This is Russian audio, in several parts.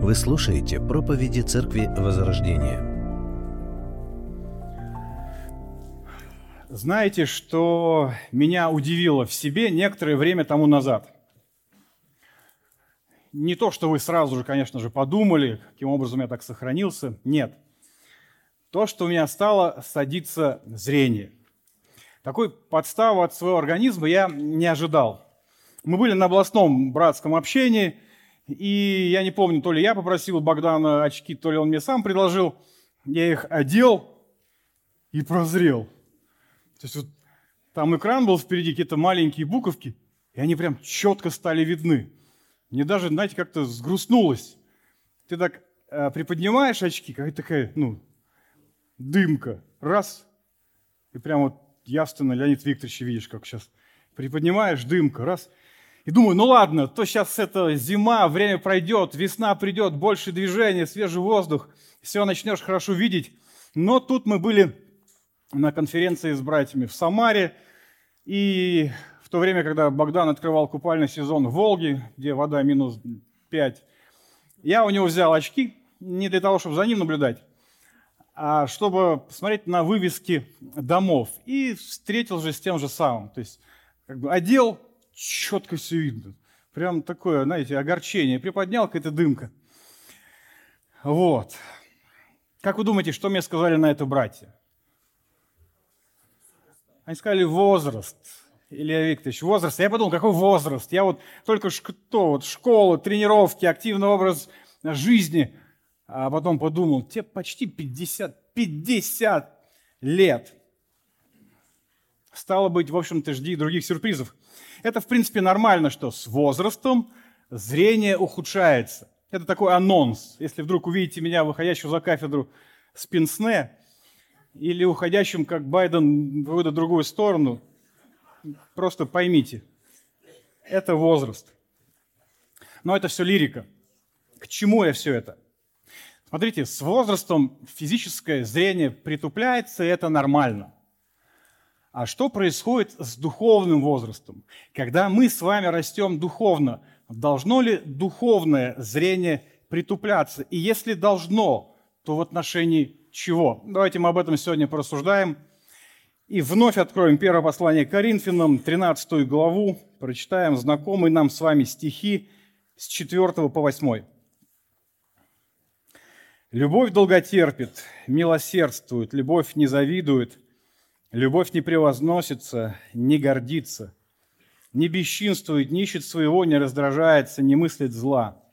Вы слушаете проповеди Церкви Возрождения. Знаете, что меня удивило в себе некоторое время тому назад? Не то, что вы сразу же, конечно же, подумали, каким образом я так сохранился. Нет. То, что у меня стало садиться зрение. Такой подставы от своего организма я не ожидал. Мы были на областном братском общении, и я не помню, то ли я попросил Богдана очки, то ли он мне сам предложил. Я их одел и прозрел. То есть вот там экран был впереди, какие-то маленькие буковки, и они прям четко стали видны. Мне даже, знаете, как-то сгрустнулось. Ты так э, приподнимаешь очки, какая-то такая, ну, дымка. Раз, и прям вот явственно Леонид Викторович видишь, как сейчас приподнимаешь, дымка, раз. И думаю, ну ладно, то сейчас это зима, время пройдет, весна придет, больше движения, свежий воздух, все начнешь хорошо видеть. Но тут мы были на конференции с братьями в Самаре, и в то время, когда Богдан открывал купальный сезон в Волге, где вода минус 5, я у него взял очки, не для того, чтобы за ним наблюдать, а чтобы посмотреть на вывески домов. И встретил же с тем же самым. То есть как бы одел, четко все видно. Прям такое, знаете, огорчение. Приподнял какая-то дымка. Вот. Как вы думаете, что мне сказали на это братья? Они сказали возраст. Илья Викторович, возраст. Я подумал, какой возраст? Я вот только что, вот школа, тренировки, активный образ жизни – а потом подумал, тебе почти 50, 50 лет. Стало быть, в общем-то, жди других сюрпризов. Это, в принципе, нормально, что с возрастом зрение ухудшается. Это такой анонс. Если вдруг увидите меня, выходящего за кафедру с пенсне, или уходящим, как Байден, в другую сторону, просто поймите, это возраст. Но это все лирика. К чему я все это? Смотрите, с возрастом физическое зрение притупляется, и это нормально. А что происходит с духовным возрастом? Когда мы с вами растем духовно, должно ли духовное зрение притупляться? И если должно, то в отношении чего? Давайте мы об этом сегодня порассуждаем. И вновь откроем первое послание к Коринфянам, 13 главу, прочитаем знакомые нам с вами стихи с 4 по 8. Любовь долготерпит, милосердствует, любовь не завидует, любовь не превозносится, не гордится, не бесчинствует, не ищет своего, не раздражается, не мыслит зла,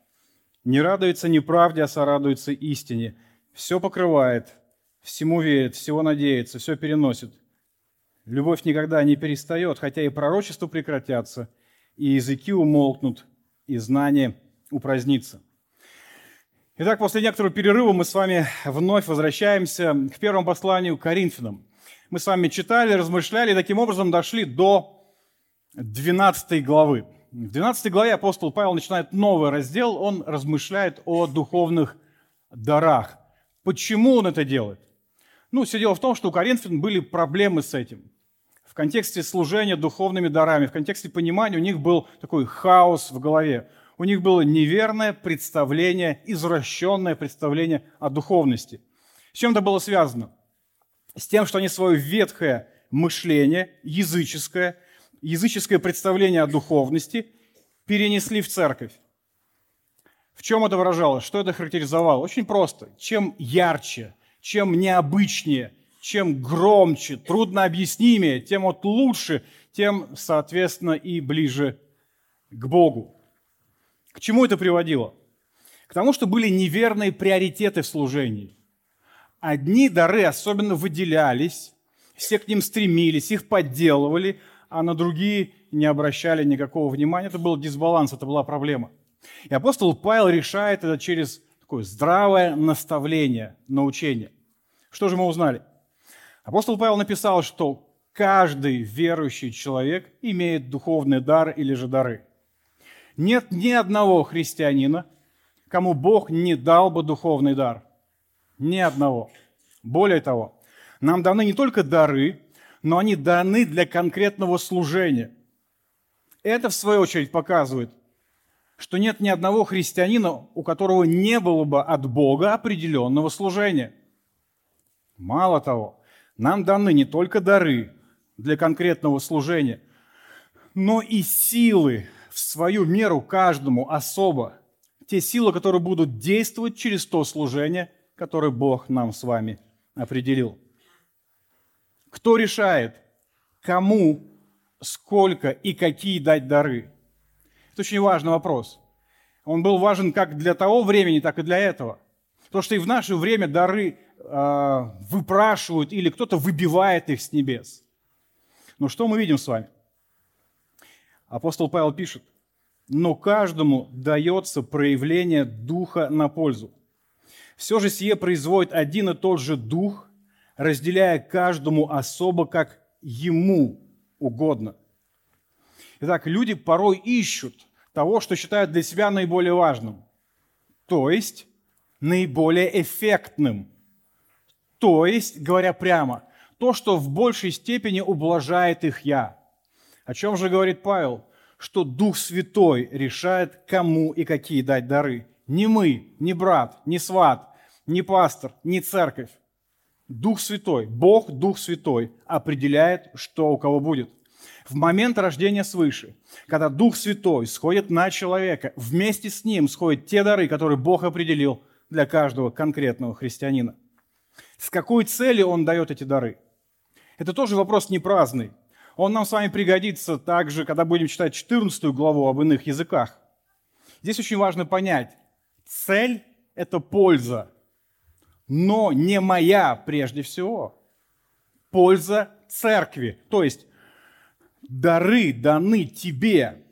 не радуется неправде, а сорадуется истине, все покрывает, всему верит, всего надеется, все переносит. Любовь никогда не перестает, хотя и пророчества прекратятся, и языки умолкнут, и знание упразднится. Итак, после некоторого перерыва мы с вами вновь возвращаемся к первому посланию к Коринфянам. Мы с вами читали, размышляли и таким образом дошли до 12 главы. В 12 главе апостол Павел начинает новый раздел, он размышляет о духовных дарах. Почему он это делает? Ну, все дело в том, что у коринфян были проблемы с этим. В контексте служения духовными дарами, в контексте понимания у них был такой хаос в голове у них было неверное представление, извращенное представление о духовности. С чем это было связано? С тем, что они свое ветхое мышление, языческое, языческое представление о духовности перенесли в церковь. В чем это выражалось? Что это характеризовало? Очень просто. Чем ярче, чем необычнее, чем громче, трудно объяснимее, тем вот лучше, тем, соответственно, и ближе к Богу. К чему это приводило? К тому, что были неверные приоритеты в служении. Одни дары особенно выделялись, все к ним стремились, их подделывали, а на другие не обращали никакого внимания. Это был дисбаланс, это была проблема. И апостол Павел решает это через такое здравое наставление, научение. Что же мы узнали? Апостол Павел написал, что каждый верующий человек имеет духовный дар или же дары – нет ни одного христианина, кому Бог не дал бы духовный дар. Ни одного. Более того, нам даны не только дары, но они даны для конкретного служения. Это, в свою очередь, показывает, что нет ни одного христианина, у которого не было бы от Бога определенного служения. Мало того, нам даны не только дары для конкретного служения, но и силы в свою меру каждому особо. Те силы, которые будут действовать через то служение, которое Бог нам с вами определил. Кто решает, кому, сколько и какие дать дары? Это очень важный вопрос. Он был важен как для того времени, так и для этого. Потому что и в наше время дары э, выпрашивают или кто-то выбивает их с небес. Но что мы видим с вами? Апостол Павел пишет, но каждому дается проявление Духа на пользу. Все же сие производит один и тот же Дух, разделяя каждому особо, как ему угодно. Итак, люди порой ищут того, что считают для себя наиболее важным, то есть наиболее эффектным, то есть, говоря прямо, то, что в большей степени ублажает их «я». О чем же говорит Павел? Что Дух Святой решает, кому и какие дать дары. Не мы, не брат, не сват, не пастор, не церковь. Дух Святой, Бог, Дух Святой определяет, что у кого будет. В момент рождения свыше, когда Дух Святой сходит на человека, вместе с ним сходят те дары, которые Бог определил для каждого конкретного христианина. С какой целью Он дает эти дары? Это тоже вопрос не праздный. Он нам с вами пригодится также, когда будем читать 14 главу об иных языках. Здесь очень важно понять, цель – это польза, но не моя прежде всего. Польза церкви. То есть дары даны тебе,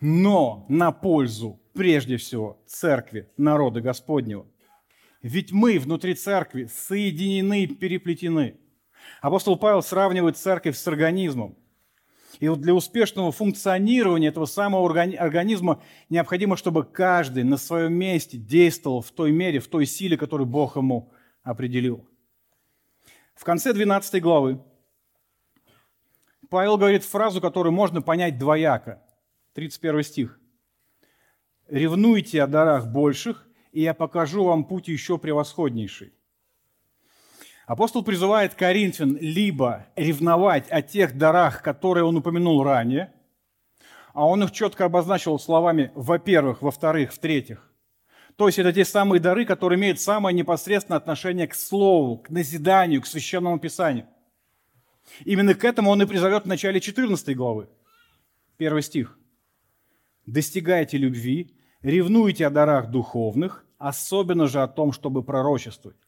но на пользу прежде всего церкви, народа Господнего. Ведь мы внутри церкви соединены, переплетены. Апостол Павел сравнивает церковь с организмом. И вот для успешного функционирования этого самого организма необходимо, чтобы каждый на своем месте действовал в той мере, в той силе, которую Бог ему определил. В конце 12 главы Павел говорит фразу, которую можно понять двояко. 31 стих. «Ревнуйте о дарах больших, и я покажу вам путь еще превосходнейший». Апостол призывает Коринфян либо ревновать о тех дарах, которые он упомянул ранее, а он их четко обозначил словами «во-первых», «во-вторых», «в-третьих». То есть это те самые дары, которые имеют самое непосредственное отношение к Слову, к назиданию, к Священному Писанию. Именно к этому он и призовет в начале 14 главы. Первый стих. «Достигайте любви, ревнуйте о дарах духовных, особенно же о том, чтобы пророчествовать».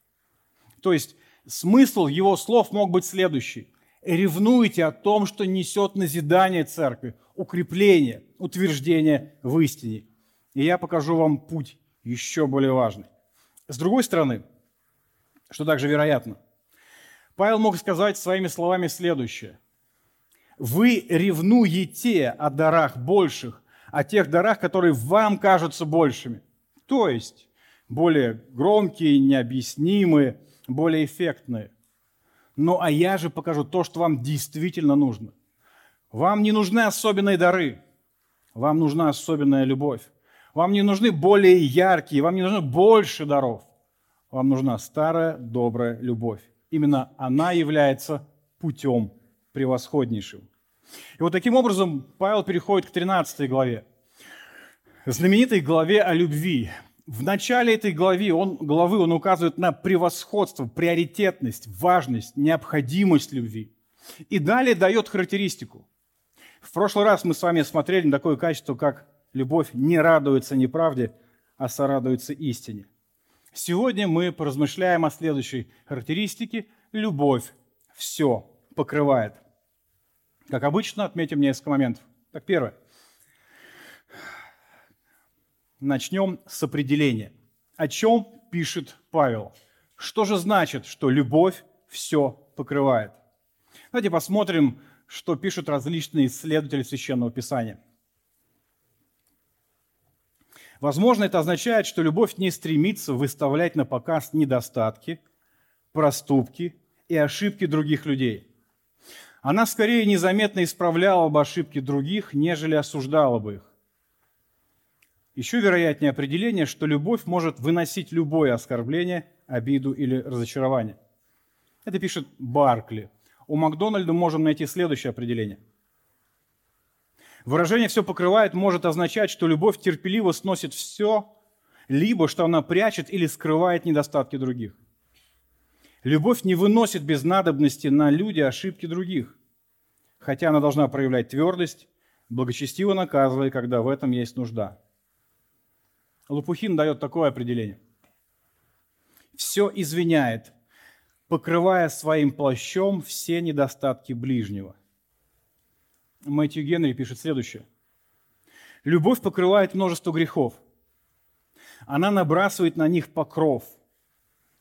То есть Смысл его слов мог быть следующий. Ревнуйте о том, что несет назидание церкви, укрепление, утверждение в истине. И я покажу вам путь еще более важный. С другой стороны, что также вероятно, Павел мог сказать своими словами следующее. Вы ревнуете о дарах больших, о тех дарах, которые вам кажутся большими. То есть более громкие, необъяснимые, более эффектные. Ну а я же покажу то, что вам действительно нужно. Вам не нужны особенные дары, вам нужна особенная любовь. Вам не нужны более яркие, вам не нужно больше даров. Вам нужна старая добрая любовь. Именно она является путем превосходнейшим. И вот таким образом Павел переходит к 13 главе. Знаменитой главе о любви. В начале этой главы он, главы он указывает на превосходство, приоритетность, важность, необходимость любви. И далее дает характеристику. В прошлый раз мы с вами смотрели на такое качество, как любовь не радуется неправде, а сорадуется истине. Сегодня мы поразмышляем о следующей характеристике. Любовь все покрывает. Как обычно, отметим несколько моментов. Так, первое – Начнем с определения. О чем пишет Павел? Что же значит, что любовь все покрывает? Давайте посмотрим, что пишут различные исследователи Священного Писания. Возможно, это означает, что любовь не стремится выставлять на показ недостатки, проступки и ошибки других людей. Она скорее незаметно исправляла бы ошибки других, нежели осуждала бы их. Еще вероятнее определение, что любовь может выносить любое оскорбление, обиду или разочарование. Это пишет Баркли. У Макдональда можем найти следующее определение. Выражение «все покрывает» может означать, что любовь терпеливо сносит все, либо что она прячет или скрывает недостатки других. Любовь не выносит без надобности на люди ошибки других, хотя она должна проявлять твердость, благочестиво наказывая, когда в этом есть нужда. Лопухин дает такое определение. Все извиняет, покрывая своим плащом все недостатки ближнего. Мэтью Генри пишет следующее. Любовь покрывает множество грехов. Она набрасывает на них покров,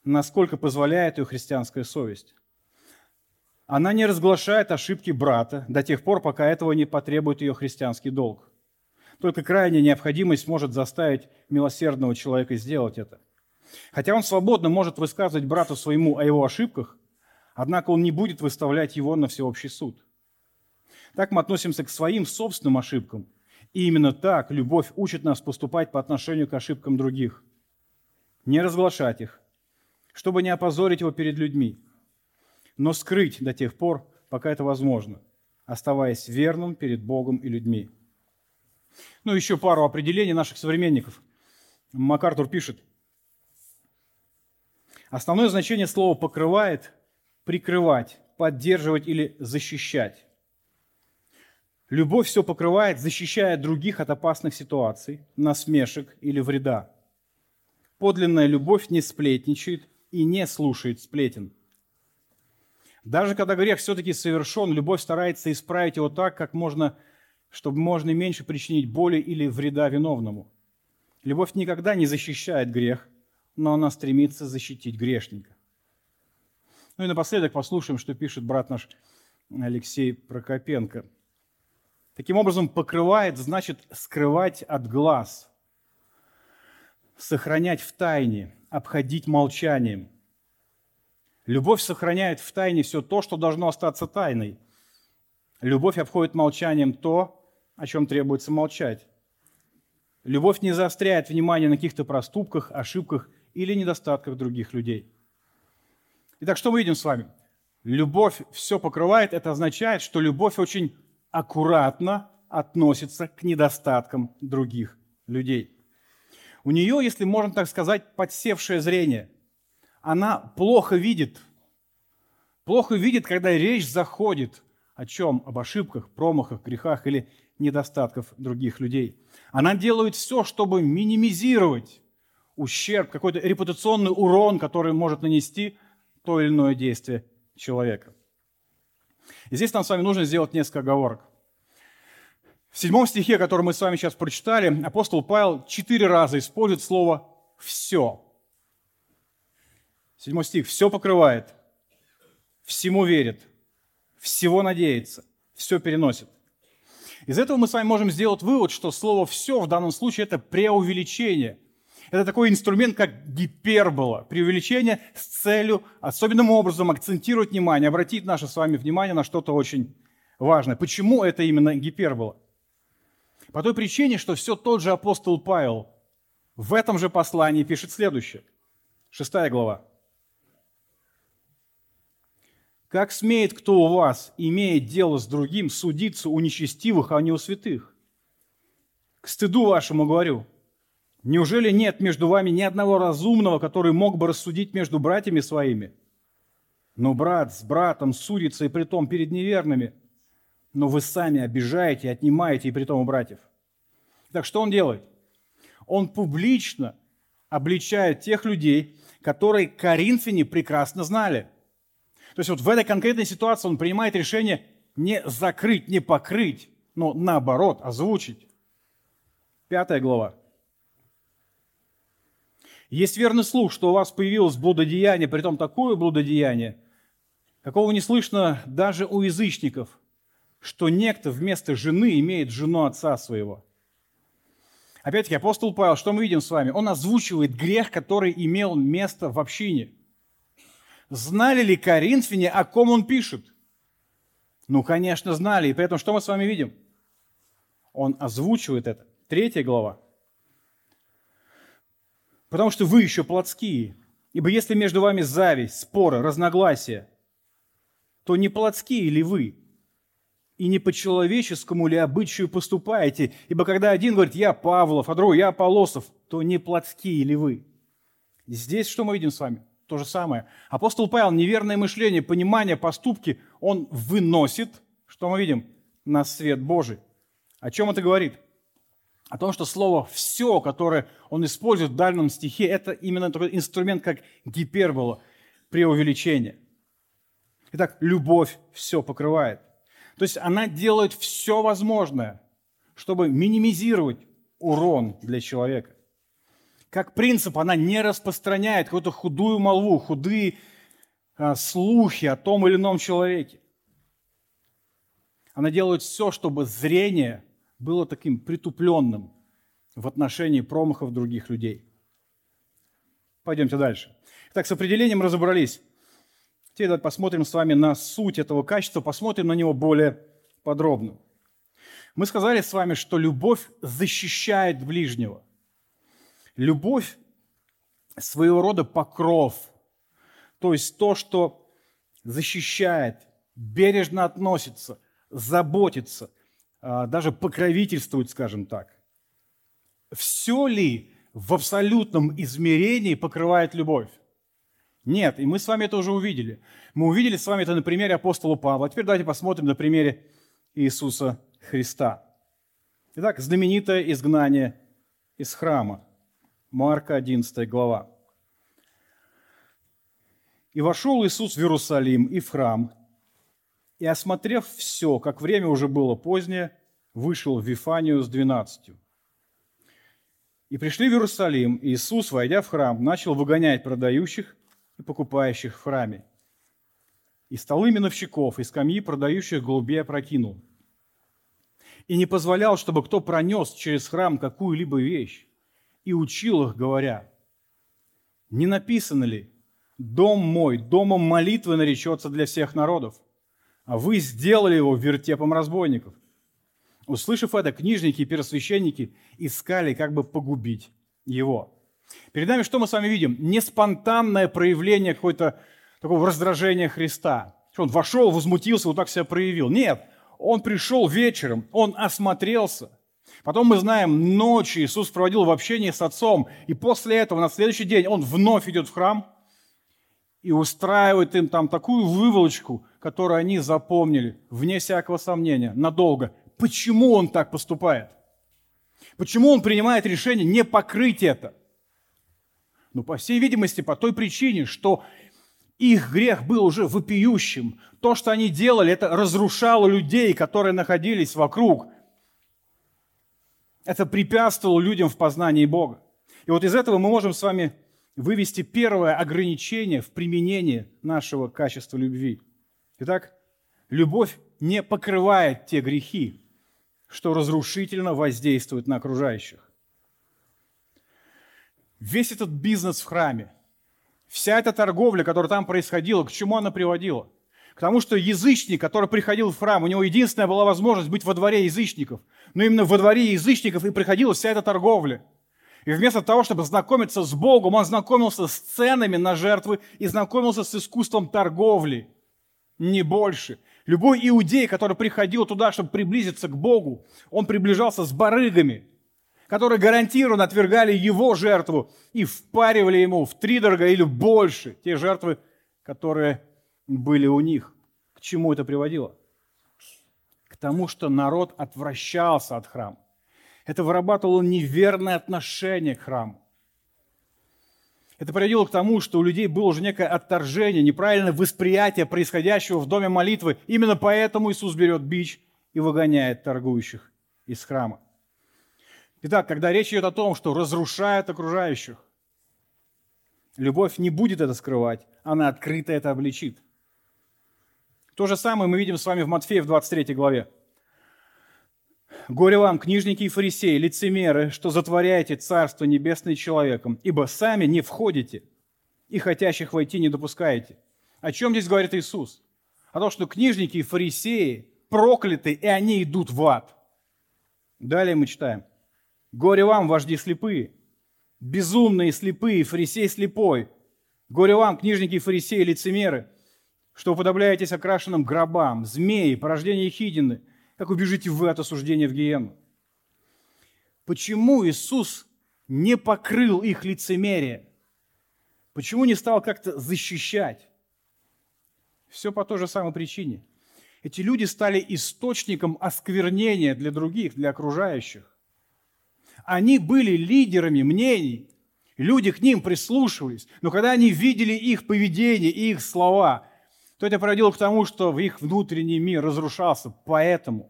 насколько позволяет ее христианская совесть. Она не разглашает ошибки брата до тех пор, пока этого не потребует ее христианский долг. Только крайняя необходимость может заставить милосердного человека сделать это. Хотя он свободно может высказывать брату своему о его ошибках, однако он не будет выставлять его на всеобщий суд. Так мы относимся к своим собственным ошибкам. И именно так любовь учит нас поступать по отношению к ошибкам других. Не разглашать их, чтобы не опозорить его перед людьми, но скрыть до тех пор, пока это возможно, оставаясь верным перед Богом и людьми. Ну, еще пару определений наших современников. МакАртур пишет. Основное значение слова «покрывает» – прикрывать, поддерживать или защищать. Любовь все покрывает, защищая других от опасных ситуаций, насмешек или вреда. Подлинная любовь не сплетничает и не слушает сплетен. Даже когда грех все-таки совершен, любовь старается исправить его так, как можно чтобы можно меньше причинить боли или вреда виновному. Любовь никогда не защищает грех, но она стремится защитить грешника. Ну и напоследок послушаем, что пишет брат наш Алексей Прокопенко. Таким образом, покрывает значит скрывать от глаз, сохранять в тайне, обходить молчанием. Любовь сохраняет в тайне все то, что должно остаться тайной. Любовь обходит молчанием то, о чем требуется молчать. Любовь не заостряет внимание на каких-то проступках, ошибках или недостатках других людей. Итак, что мы видим с вами? Любовь все покрывает, это означает, что любовь очень аккуратно относится к недостаткам других людей. У нее, если можно так сказать, подсевшее зрение. Она плохо видит. Плохо видит, когда речь заходит о чем? Об ошибках, промахах, грехах или недостатков других людей. Она делает все, чтобы минимизировать ущерб, какой-то репутационный урон, который может нанести то или иное действие человека. И здесь нам с вами нужно сделать несколько оговорок. В седьмом стихе, который мы с вами сейчас прочитали, апостол Павел четыре раза использует слово «все». Седьмой стих. «Все покрывает, всему верит, всего надеется, все переносит». Из этого мы с вами можем сделать вывод, что слово «все» в данном случае – это преувеличение. Это такой инструмент, как гипербола, преувеличение с целью особенным образом акцентировать внимание, обратить наше с вами внимание на что-то очень важное. Почему это именно гипербола? По той причине, что все тот же апостол Павел в этом же послании пишет следующее. Шестая глава. Как смеет кто у вас, имея дело с другим, судиться у нечестивых, а не у святых? К стыду вашему говорю, неужели нет между вами ни одного разумного, который мог бы рассудить между братьями своими? Но брат с братом судится и притом перед неверными, но вы сами обижаете, отнимаете и притом у братьев. Так что он делает? Он публично обличает тех людей, которые коринфяне прекрасно знали – то есть вот в этой конкретной ситуации он принимает решение не закрыть, не покрыть, но наоборот, озвучить. Пятая глава. Есть верный слух, что у вас появилось блудодеяние, при том такое блудодеяние, какого не слышно даже у язычников, что некто вместо жены имеет жену отца своего. Опять-таки, апостол Павел, что мы видим с вами? Он озвучивает грех, который имел место в общине – Знали ли коринфяне, о ком он пишет? Ну, конечно, знали. И поэтому что мы с вами видим? Он озвучивает это. Третья глава. потому что вы еще плотские. Ибо если между вами зависть, споры, разногласия, то не плотские ли вы? И не по человеческому ли обычаю поступаете? Ибо когда один говорит, я Павлов, а другой, я Полосов, то не плотские ли вы? Здесь что мы видим с вами? То же самое. Апостол Павел, неверное мышление, понимание, поступки, он выносит, что мы видим? На свет Божий. О чем это говорит? О том, что слово «все», которое он использует в данном стихе, это именно такой инструмент, как гипербола, преувеличение. Итак, любовь все покрывает. То есть она делает все возможное, чтобы минимизировать урон для человека. Как принцип, она не распространяет какую-то худую молву, худые а, слухи о том или ином человеке. Она делает все, чтобы зрение было таким притупленным в отношении промахов других людей. Пойдемте дальше. Итак, с определением разобрались. Теперь давайте посмотрим с вами на суть этого качества, посмотрим на него более подробно. Мы сказали с вами, что любовь защищает ближнего. Любовь своего рода покров, то есть то, что защищает, бережно относится, заботится, а, даже покровительствует, скажем так. Все ли в абсолютном измерении покрывает любовь? Нет, и мы с вами это уже увидели. Мы увидели с вами это на примере апостола Павла. Теперь давайте посмотрим на примере Иисуса Христа. Итак, знаменитое изгнание из храма. Марка 11 глава. «И вошел Иисус в Иерусалим и в храм, и, осмотрев все, как время уже было позднее, вышел в Вифанию с двенадцатью. И пришли в Иерусалим, и Иисус, войдя в храм, начал выгонять продающих и покупающих в храме. И столы миновщиков, и скамьи продающих голубей опрокинул. И не позволял, чтобы кто пронес через храм какую-либо вещь. И учил их, говоря, не написано ли, дом мой, домом молитвы наречется для всех народов – а вы сделали его вертепом разбойников. Услышав это, книжники и первосвященники искали, как бы погубить его. Перед нами что мы с вами видим? Не спонтанное проявление какого-то такого раздражения Христа. Он вошел, возмутился, вот так себя проявил. Нет, он пришел вечером, он осмотрелся. Потом мы знаем, ночью Иисус проводил в общении с Отцом, и после этого на следующий день он вновь идет в храм и устраивает им там такую выволочку, которую они запомнили, вне всякого сомнения, надолго. Почему он так поступает? Почему он принимает решение не покрыть это? Ну, по всей видимости, по той причине, что их грех был уже вопиющим. То, что они делали, это разрушало людей, которые находились вокруг. Это препятствовало людям в познании Бога. И вот из этого мы можем с вами вывести первое ограничение в применении нашего качества любви – Итак, любовь не покрывает те грехи, что разрушительно воздействуют на окружающих. Весь этот бизнес в храме, вся эта торговля, которая там происходила, к чему она приводила? К тому, что язычник, который приходил в храм, у него единственная была возможность быть во дворе язычников. Но именно во дворе язычников и приходила вся эта торговля. И вместо того, чтобы знакомиться с Богом, он знакомился с ценами на жертвы и знакомился с искусством торговли – не больше. Любой иудей, который приходил туда, чтобы приблизиться к Богу, он приближался с барыгами, которые гарантированно отвергали его жертву и впаривали ему в три дорога или больше те жертвы, которые были у них. К чему это приводило? К тому, что народ отвращался от храма. Это вырабатывало неверное отношение к храму. Это приводило к тому, что у людей было уже некое отторжение, неправильное восприятие происходящего в доме молитвы. Именно поэтому Иисус берет бич и выгоняет торгующих из храма. Итак, когда речь идет о том, что разрушает окружающих, любовь не будет это скрывать, она открыто это обличит. То же самое мы видим с вами в Матфея в 23 главе. Горе вам, книжники и фарисеи, лицемеры, что затворяете Царство Небесное человеком, ибо сами не входите и хотящих войти не допускаете. О чем здесь говорит Иисус? О том, что книжники и фарисеи прокляты, и они идут в ад. Далее мы читаем. Горе вам, вожди слепые, Безумные, слепые, фарисей слепой. Горе вам, книжники и фарисеи, лицемеры, что уподобляетесь окрашенным гробам, змеи, порождение хидины, как убежите вы от осуждения в гиену. Почему Иисус не покрыл их лицемерие? Почему не стал как-то защищать? Все по той же самой причине. Эти люди стали источником осквернения для других, для окружающих. Они были лидерами мнений, люди к ним прислушивались, но когда они видели их поведение и их слова, то это приводило к тому, что в их внутренний мир разрушался. Поэтому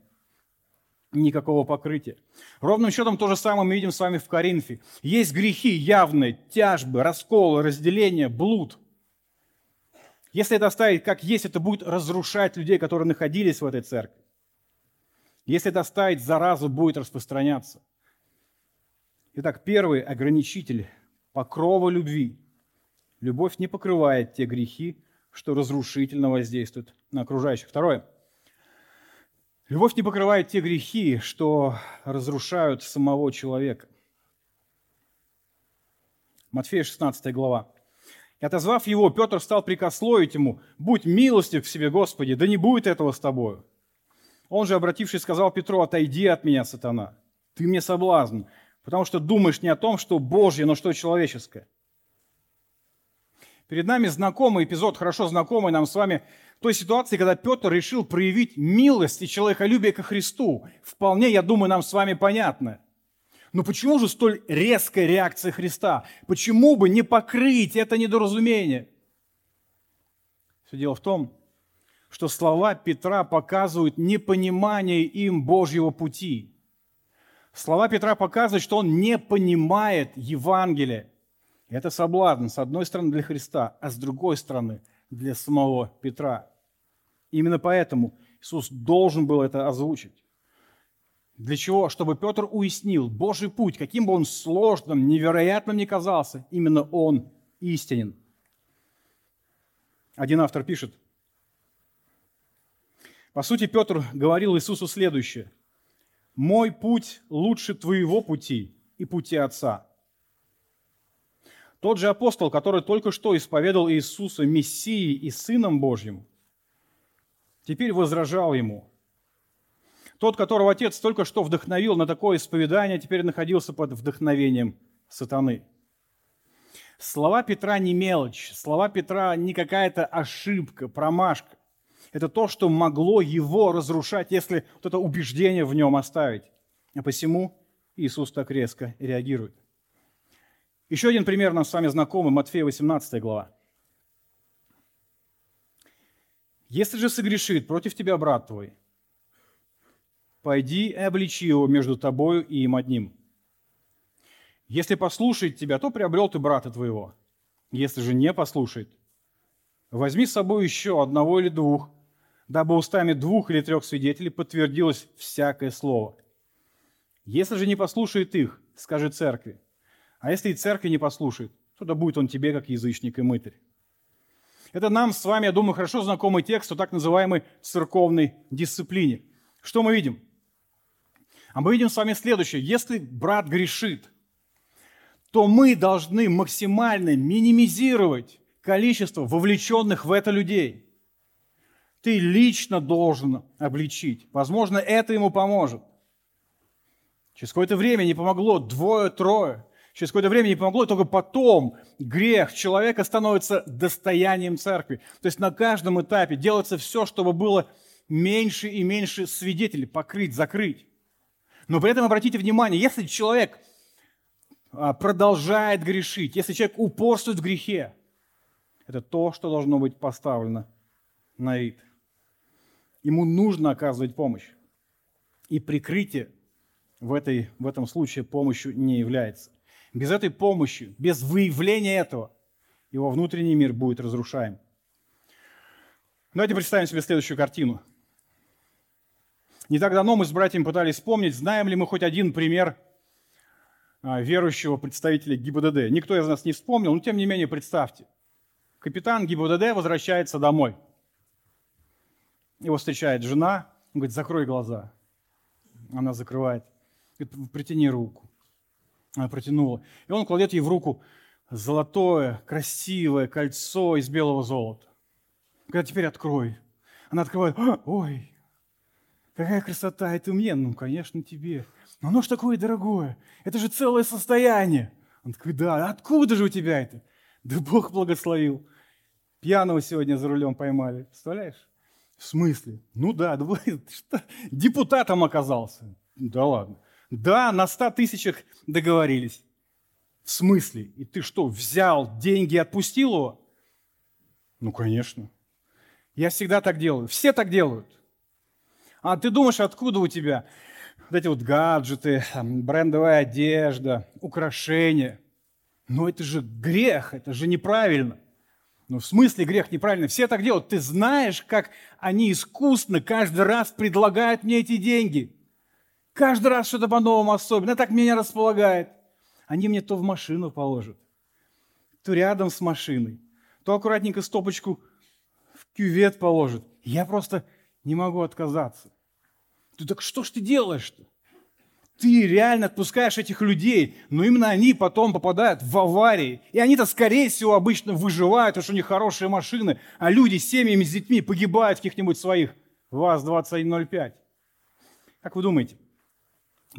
никакого покрытия. Ровным счетом то же самое мы видим с вами в Коринфе. Есть грехи явные, тяжбы, расколы, разделения, блуд. Если это оставить как есть, это будет разрушать людей, которые находились в этой церкви. Если это оставить, зараза будет распространяться. Итак, первый ограничитель покрова любви. Любовь не покрывает те грехи, что разрушительно воздействуют на окружающих. Второе – Любовь не покрывает те грехи, что разрушают самого человека. Матфея 16 глава. И отозвав его, Петр стал прикословить ему, «Будь милостив к себе, Господи, да не будет этого с тобою». Он же, обратившись, сказал Петру, «Отойди от меня, сатана, ты мне соблазн, потому что думаешь не о том, что Божье, но что человеческое». Перед нами знакомый эпизод, хорошо знакомый нам с вами той ситуации, когда Петр решил проявить милость и человеколюбие ко Христу. Вполне, я думаю, нам с вами понятно. Но почему же столь резкая реакция Христа? Почему бы не покрыть это недоразумение? Все дело в том, что слова Петра показывают непонимание им Божьего пути. Слова Петра показывают, что он не понимает Евангелия. Это соблазн, с одной стороны, для Христа, а с другой стороны, для самого Петра. Именно поэтому Иисус должен был это озвучить. Для чего? Чтобы Петр уяснил Божий путь, каким бы он сложным, невероятным ни казался, именно он истинен. Один автор пишет, по сути, Петр говорил Иисусу следующее. «Мой путь лучше твоего пути и пути Отца». Тот же апостол, который только что исповедовал Иисуса Мессией и Сыном Божьим, теперь возражал ему. Тот, которого отец только что вдохновил на такое исповедание, теперь находился под вдохновением сатаны. Слова Петра не мелочь, слова Петра не какая-то ошибка, промашка. Это то, что могло его разрушать, если вот это убеждение в нем оставить. А посему Иисус так резко реагирует. Еще один пример нам с вами знакомый, Матфея 18 глава. Если же согрешит против тебя брат твой, пойди и обличи его между тобою и им одним. Если послушает тебя, то приобрел ты брата твоего. Если же не послушает, возьми с собой еще одного или двух, дабы устами двух или трех свидетелей подтвердилось всякое слово. Если же не послушает их, скажи церкви – а если и церкви не послушает, то да будет он тебе как язычник и мытарь. Это нам с вами, я думаю, хорошо знакомый текст о так называемой церковной дисциплине. Что мы видим? А мы видим с вами следующее. Если брат грешит, то мы должны максимально минимизировать количество вовлеченных в это людей. Ты лично должен обличить. Возможно, это ему поможет. Через какое-то время не помогло двое-трое. Через какое-то время не помогло, и только потом грех человека становится достоянием церкви. То есть на каждом этапе делается все, чтобы было меньше и меньше свидетелей, покрыть, закрыть. Но при этом обратите внимание, если человек а, продолжает грешить, если человек упорствует в грехе, это то, что должно быть поставлено на вид. Ему нужно оказывать помощь. И прикрытие в, этой, в этом случае помощью не является. Без этой помощи, без выявления этого, его внутренний мир будет разрушаем. Давайте представим себе следующую картину. Не так давно мы с братьями пытались вспомнить, знаем ли мы хоть один пример а, верующего представителя ГИБДД. Никто из нас не вспомнил, но тем не менее представьте. Капитан ГИБДД возвращается домой. Его встречает жена, он говорит, закрой глаза. Она закрывает. Говорит, притяни руку. Протянула. И он кладет ей в руку золотое, красивое кольцо из белого золота. Когда теперь открой. Она открывает. Ой, какая красота, это мне. Ну, конечно, тебе. Но оно ж такое дорогое. Это же целое состояние. Он такой, да, откуда же у тебя это? Да Бог благословил. Пьяного сегодня за рулем поймали. Представляешь? В смысле? Ну да что? депутатом оказался. Да ладно. Да, на 100 тысячах договорились. В смысле? И ты что, взял деньги и отпустил его? Ну, конечно. Я всегда так делаю. Все так делают. А ты думаешь, откуда у тебя вот эти вот гаджеты, брендовая одежда, украшения? Но это же грех, это же неправильно. Ну, в смысле грех неправильно? Все так делают. Ты знаешь, как они искусно каждый раз предлагают мне эти деньги. Каждый раз что-то по-новому особенно. Так меня располагает. Они мне то в машину положат, то рядом с машиной, то аккуратненько стопочку в кювет положат. Я просто не могу отказаться. Ты так что ж ты делаешь-то? Ты реально отпускаешь этих людей, но именно они потом попадают в аварии. И они-то, скорее всего, обычно выживают, потому что у них хорошие машины, а люди с семьями, с детьми погибают в каких-нибудь своих ВАЗ-2105. Как вы думаете,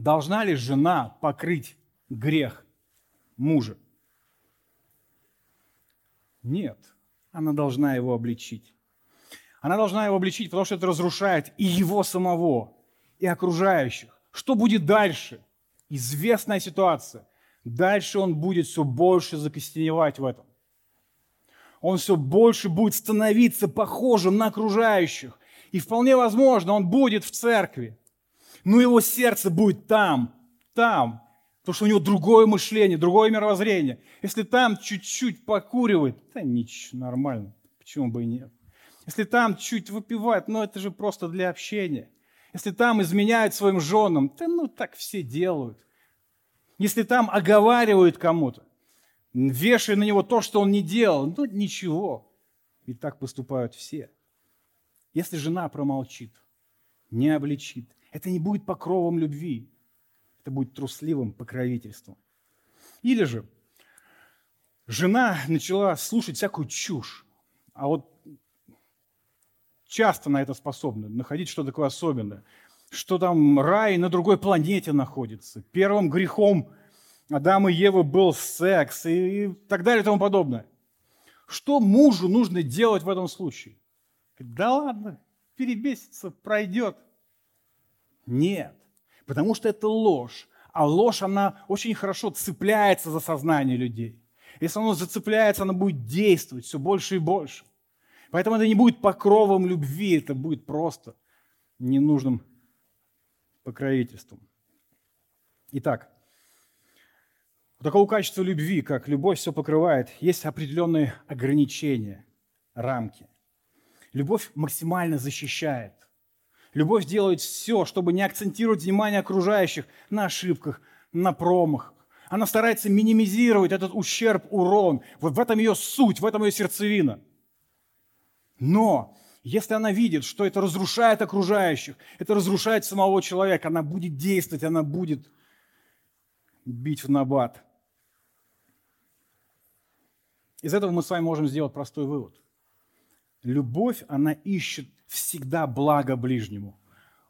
должна ли жена покрыть грех мужа? Нет, она должна его обличить. Она должна его обличить, потому что это разрушает и его самого, и окружающих. Что будет дальше? Известная ситуация. Дальше он будет все больше закостеневать в этом. Он все больше будет становиться похожим на окружающих. И вполне возможно, он будет в церкви. Но его сердце будет там, там. Потому что у него другое мышление, другое мировоззрение. Если там чуть-чуть покуривает, да ничего, нормально. Почему бы и нет? Если там чуть выпивает, ну это же просто для общения. Если там изменяют своим женам, да ну так все делают. Если там оговаривают кому-то, вешая на него то, что он не делал, ну ничего. И так поступают все. Если жена промолчит, не обличит, это не будет покровом любви, это будет трусливым покровительством. Или же жена начала слушать всякую чушь, а вот часто на это способны, находить что такое особенное. Что там рай на другой планете находится. Первым грехом Адама и Евы был секс и так далее и тому подобное. Что мужу нужно делать в этом случае? Да ладно, перебесится, пройдет. Нет, потому что это ложь. А ложь, она очень хорошо цепляется за сознание людей. Если оно зацепляется, оно будет действовать все больше и больше. Поэтому это не будет покровом любви, это будет просто ненужным покровительством. Итак, у такого качества любви, как любовь все покрывает, есть определенные ограничения, рамки. Любовь максимально защищает. Любовь делает все, чтобы не акцентировать внимание окружающих на ошибках, на промахах. Она старается минимизировать этот ущерб, урон. Вот в этом ее суть, в этом ее сердцевина – но если она видит, что это разрушает окружающих, это разрушает самого человека, она будет действовать, она будет бить в набат. Из этого мы с вами можем сделать простой вывод. Любовь, она ищет всегда благо ближнему.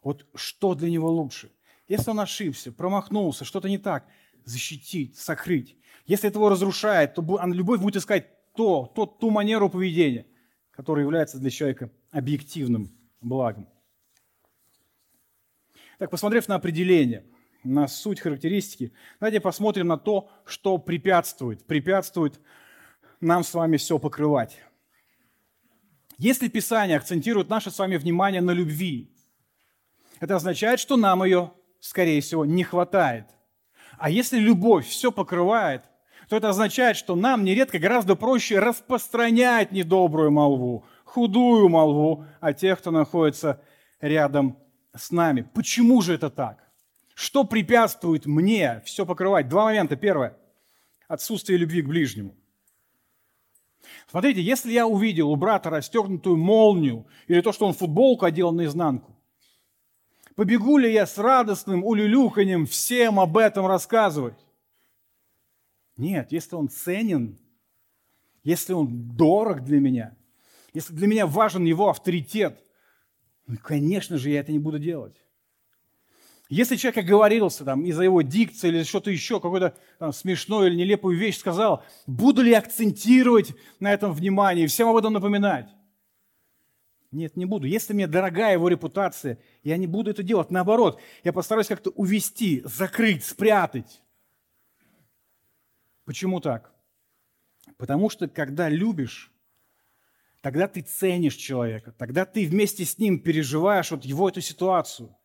Вот что для него лучше? Если он ошибся, промахнулся, что-то не так, защитить, сокрыть. Если это его разрушает, то любовь будет искать то, то, ту манеру поведения – который является для человека объективным благом. Так, посмотрев на определение, на суть характеристики, давайте посмотрим на то, что препятствует, препятствует нам с вами все покрывать. Если Писание акцентирует наше с вами внимание на любви, это означает, что нам ее, скорее всего, не хватает. А если любовь все покрывает, то это означает, что нам нередко гораздо проще распространять недобрую молву, худую молву о тех, кто находится рядом с нами. Почему же это так? Что препятствует мне все покрывать? Два момента. Первое – отсутствие любви к ближнему. Смотрите, если я увидел у брата расстегнутую молнию или то, что он футболку одел наизнанку, побегу ли я с радостным улюлюханием всем об этом рассказывать? Нет, если он ценен, если он дорог для меня, если для меня важен его авторитет, ну, конечно же, я это не буду делать. Если человек оговорился там, из-за его дикции или что-то еще, какую-то там, смешную или нелепую вещь сказал, буду ли акцентировать на этом внимание и всем об этом напоминать? Нет, не буду. Если мне дорогая его репутация, я не буду это делать. Наоборот, я постараюсь как-то увести, закрыть, спрятать. Почему так? Потому что когда любишь, тогда ты ценишь человека, тогда ты вместе с ним переживаешь вот его эту ситуацию.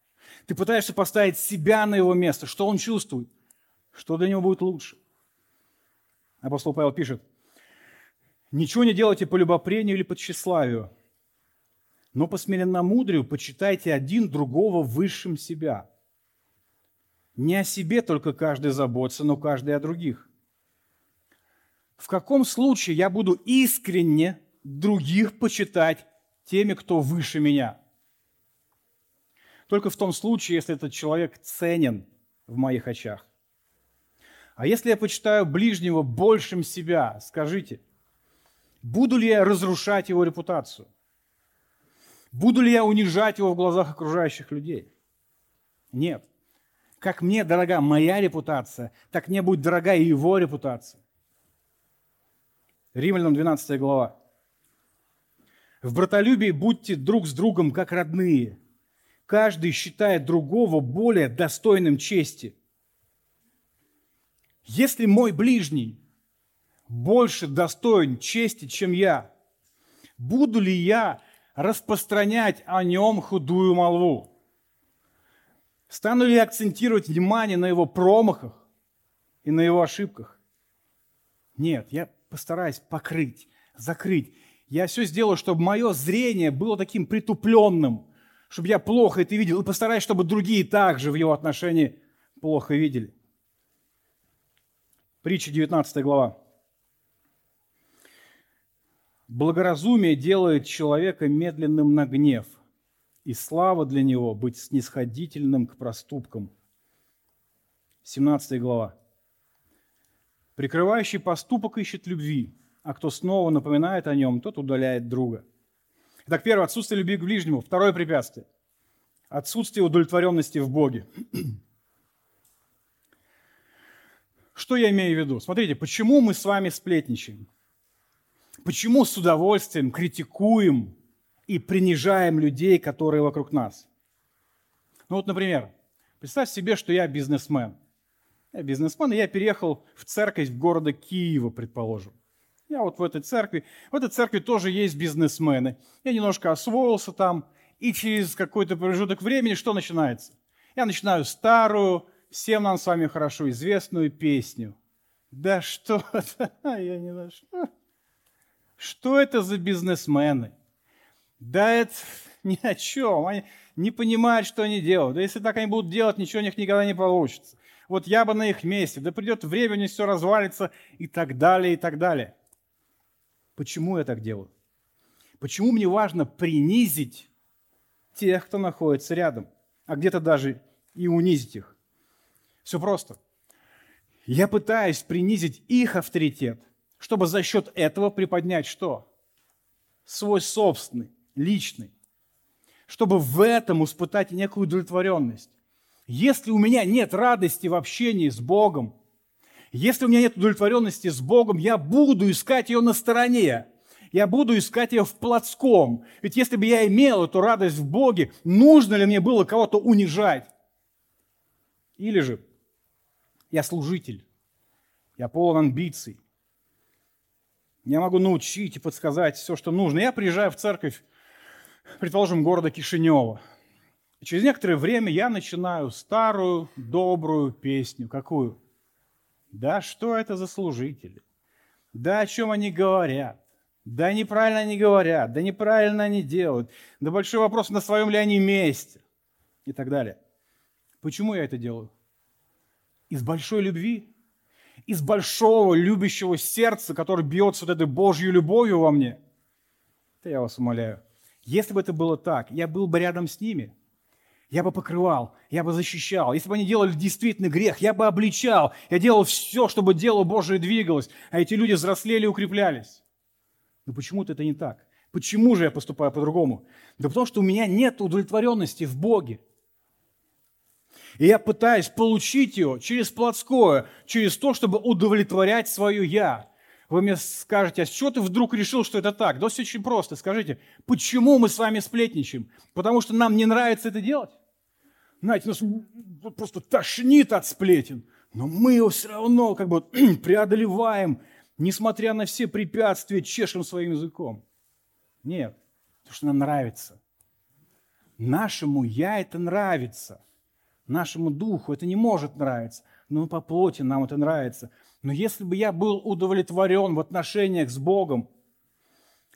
Ты пытаешься поставить себя на его место, что он чувствует, что для него будет лучше. Апостол Павел пишет, «Ничего не делайте по любопрению или по тщеславию, но по смиренномудрию почитайте один другого высшим себя. Не о себе только каждый заботится, но каждый о других. В каком случае я буду искренне других почитать теми, кто выше меня? Только в том случае, если этот человек ценен в моих очах. А если я почитаю ближнего большим себя, скажите, буду ли я разрушать его репутацию? Буду ли я унижать его в глазах окружающих людей? Нет. Как мне дорога моя репутация, так мне будет дорога и его репутация. Римлянам 12 глава. В братолюбии будьте друг с другом как родные. Каждый считает другого более достойным чести. Если мой ближний больше достоин чести, чем я, буду ли я распространять о нем худую молву? Стану ли я акцентировать внимание на его промахах и на его ошибках? Нет, я постараюсь покрыть, закрыть. Я все сделаю, чтобы мое зрение было таким притупленным, чтобы я плохо это видел, и постараюсь, чтобы другие также в его отношении плохо видели. Притча 19 глава. Благоразумие делает человека медленным на гнев, и слава для него быть снисходительным к проступкам. 17 глава. Прикрывающий поступок ищет любви, а кто снова напоминает о нем, тот удаляет друга. Итак, первое – отсутствие любви к ближнему. Второе препятствие – отсутствие удовлетворенности в Боге. Что я имею в виду? Смотрите, почему мы с вами сплетничаем? Почему с удовольствием критикуем и принижаем людей, которые вокруг нас? Ну вот, например, представь себе, что я бизнесмен – я бизнесмен, и я переехал в церковь в города Киева, предположим. Я вот в этой церкви, в этой церкви тоже есть бизнесмены. Я немножко освоился там, и через какой-то промежуток времени что начинается? Я начинаю старую, всем нам с вами хорошо известную песню. Да что это? Я не знаю, что? Что это за бизнесмены? Да это ни о чем. Они не понимают, что они делают. Да если так они будут делать, ничего у них никогда не получится вот я бы на их месте, да придет время, у них все развалится и так далее, и так далее. Почему я так делаю? Почему мне важно принизить тех, кто находится рядом, а где-то даже и унизить их? Все просто. Я пытаюсь принизить их авторитет, чтобы за счет этого приподнять что? Свой собственный, личный. Чтобы в этом испытать некую удовлетворенность. Если у меня нет радости в общении с Богом, если у меня нет удовлетворенности с Богом, я буду искать ее на стороне. Я буду искать ее в плотском. Ведь если бы я имел эту радость в Боге, нужно ли мне было кого-то унижать? Или же я служитель, я полон амбиций, я могу научить и подсказать все, что нужно. Я приезжаю в церковь, предположим, города Кишинева – и через некоторое время я начинаю старую добрую песню. Какую? Да что это за служители? Да о чем они говорят? Да неправильно они говорят, да неправильно они делают, да большой вопрос, на своем ли они месте и так далее. Почему я это делаю? Из большой любви, из большого любящего сердца, которое бьется вот этой Божьей любовью во мне. Это я вас умоляю. Если бы это было так, я был бы рядом с ними – я бы покрывал, я бы защищал. Если бы они делали действительно грех, я бы обличал. Я делал все, чтобы дело Божие двигалось, а эти люди взрослели и укреплялись. Но почему-то это не так. Почему же я поступаю по-другому? Да потому что у меня нет удовлетворенности в Боге. И я пытаюсь получить ее через плотское, через то, чтобы удовлетворять свое «я». Вы мне скажете, а с чего ты вдруг решил, что это так? Да все очень просто. Скажите, почему мы с вами сплетничаем? Потому что нам не нравится это делать? Знаете, нас просто тошнит от сплетен. Но мы его все равно как бы преодолеваем, несмотря на все препятствия, чешем своим языком. Нет, потому что нам нравится. Нашему «я» это нравится. Нашему духу это не может нравиться. Но по плоти нам это нравится. Но если бы я был удовлетворен в отношениях с Богом,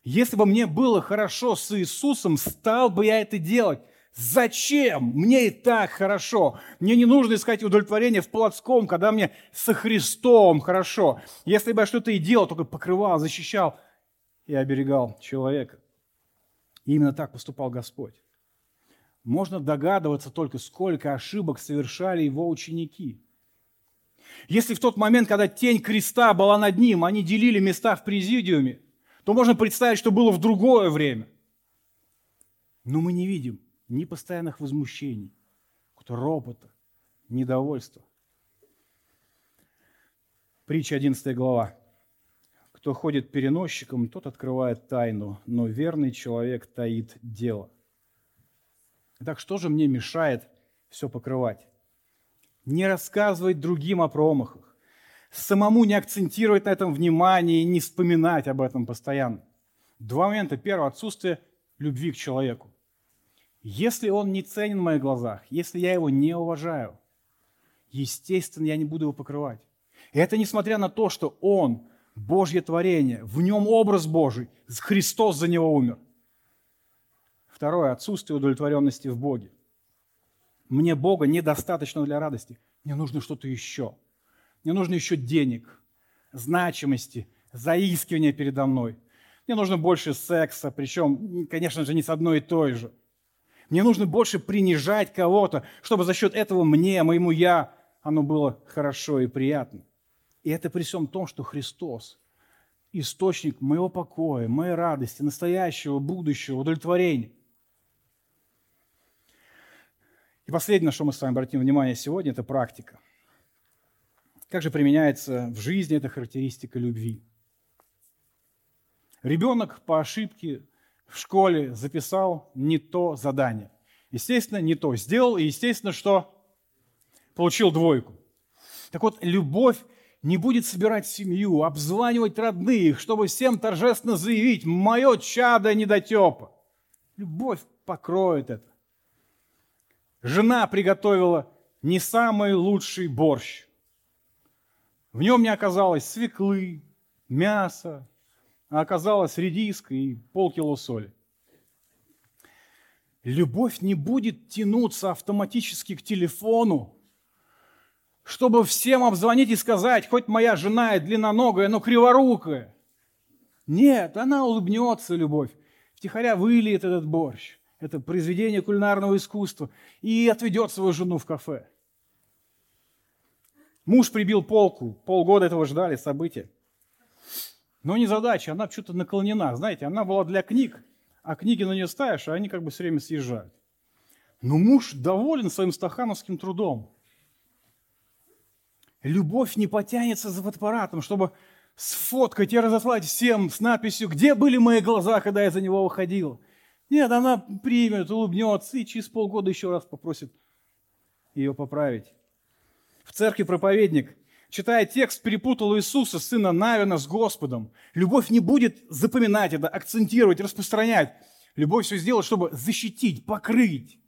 если бы мне было хорошо с Иисусом, стал бы я это делать. Зачем? Мне и так хорошо. Мне не нужно искать удовлетворение в плотском, когда мне со Христом хорошо. Если бы я что-то и делал, только покрывал, защищал и оберегал человека. И именно так поступал Господь. Можно догадываться только, сколько ошибок совершали его ученики – если в тот момент, когда тень креста была над ним, они делили места в президиуме, то можно представить, что было в другое время. Но мы не видим ни постоянных возмущений, ропота, недовольства. Притча 11 глава. Кто ходит переносчиком, тот открывает тайну, но верный человек таит дело. Итак, что же мне мешает все покрывать? не рассказывать другим о промахах, самому не акцентировать на этом внимание и не вспоминать об этом постоянно. Два момента. Первое – отсутствие любви к человеку. Если он не ценен в моих глазах, если я его не уважаю, естественно, я не буду его покрывать. Это несмотря на то, что он – Божье творение, в нем образ Божий, Христос за него умер. Второе – отсутствие удовлетворенности в Боге. Мне Бога недостаточно для радости. Мне нужно что-то еще. Мне нужно еще денег, значимости, заискивания передо мной. Мне нужно больше секса, причем, конечно же, не с одной и той же. Мне нужно больше принижать кого-то, чтобы за счет этого мне, моему «я» оно было хорошо и приятно. И это при всем том, что Христос – источник моего покоя, моей радости, настоящего, будущего, удовлетворения. И последнее, на что мы с вами обратим внимание сегодня, это практика. Как же применяется в жизни эта характеристика любви? Ребенок по ошибке в школе записал не то задание. Естественно, не то сделал, и естественно, что получил двойку. Так вот, любовь не будет собирать семью, обзванивать родных, чтобы всем торжественно заявить «мое чадо недотепа». Любовь покроет это. Жена приготовила не самый лучший борщ. В нем не оказалось свеклы, мяса, а оказалось редиска и полкило соли. Любовь не будет тянуться автоматически к телефону, чтобы всем обзвонить и сказать, хоть моя жена и длинноногая, но криворукая. Нет, она улыбнется, любовь, втихаря выльет этот борщ это произведение кулинарного искусства, и отведет свою жену в кафе. Муж прибил полку, полгода этого ждали события. Но не задача, она что-то наклонена. Знаете, она была для книг, а книги на нее ставишь, а они как бы все время съезжают. Но муж доволен своим стахановским трудом. Любовь не потянется за фотоаппаратом, чтобы сфоткать и разослать всем с надписью «Где были мои глаза, когда я за него выходил?» Нет, она примет, улыбнется и через полгода еще раз попросит ее поправить. В церкви проповедник, читая текст, перепутал Иисуса, сына Навина, с Господом. Любовь не будет запоминать это, акцентировать, распространять. Любовь все сделает, чтобы защитить, покрыть,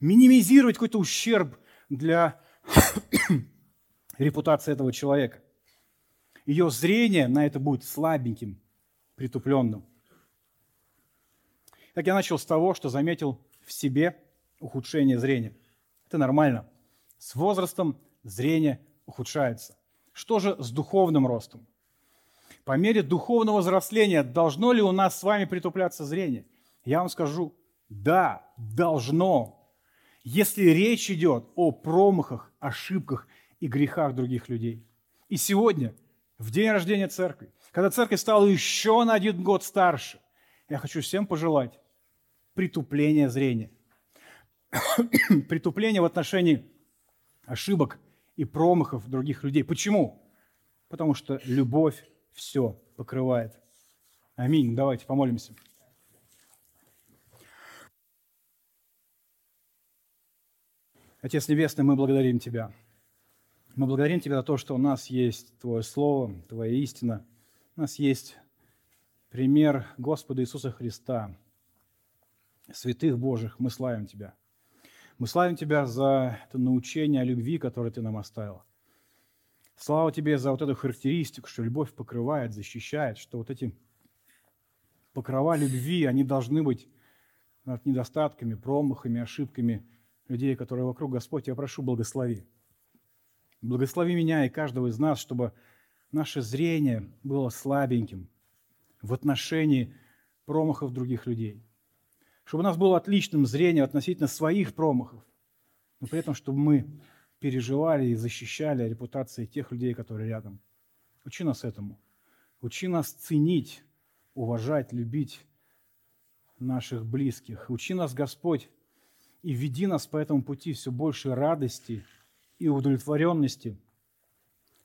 минимизировать какой-то ущерб для репутации этого человека. Ее зрение на это будет слабеньким, притупленным. Так я начал с того, что заметил в себе ухудшение зрения. Это нормально. С возрастом зрение ухудшается. Что же с духовным ростом? По мере духовного взросления должно ли у нас с вами притупляться зрение? Я вам скажу, да, должно. если речь идет о промахах, ошибках и грехах других людей. И сегодня, в день рождения церкви, когда церковь стала еще на один год старше, я хочу всем пожелать притупления зрения. притупления в отношении ошибок и промахов других людей. Почему? Потому что любовь все покрывает. Аминь. Давайте помолимся. Отец Небесный, мы благодарим Тебя. Мы благодарим Тебя за то, что у нас есть Твое Слово, Твоя истина. У нас есть пример Господа Иисуса Христа, святых Божьих. Мы славим Тебя. Мы славим Тебя за это научение о любви, которое Ты нам оставил. Слава Тебе за вот эту характеристику, что любовь покрывает, защищает, что вот эти покрова любви, они должны быть над недостатками, промахами, ошибками людей, которые вокруг. Господь, я прошу, благослови. Благослови меня и каждого из нас, чтобы наше зрение было слабеньким в отношении промахов других людей. Чтобы у нас было отличным зрение относительно своих промахов, но при этом, чтобы мы переживали и защищали репутации тех людей, которые рядом. Учи нас этому. Учи нас ценить, уважать, любить наших близких. Учи нас, Господь, и веди нас по этому пути все больше радости и удовлетворенности,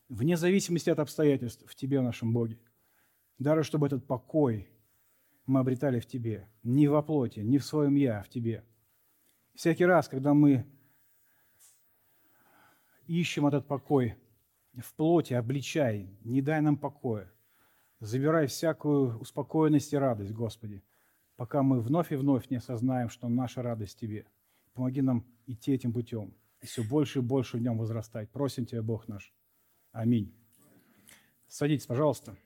вне зависимости от обстоятельств, в Тебе, нашем Боге. Даже чтобы этот покой мы обретали в Тебе, не во плоти, не в своем «я», а в Тебе. Всякий раз, когда мы ищем этот покой в плоти, обличай, не дай нам покоя. Забирай всякую успокоенность и радость, Господи, пока мы вновь и вновь не осознаем, что наша радость в Тебе. Помоги нам идти этим путем и все больше и больше в нем возрастать. Просим Тебя, Бог наш. Аминь. Садитесь, пожалуйста.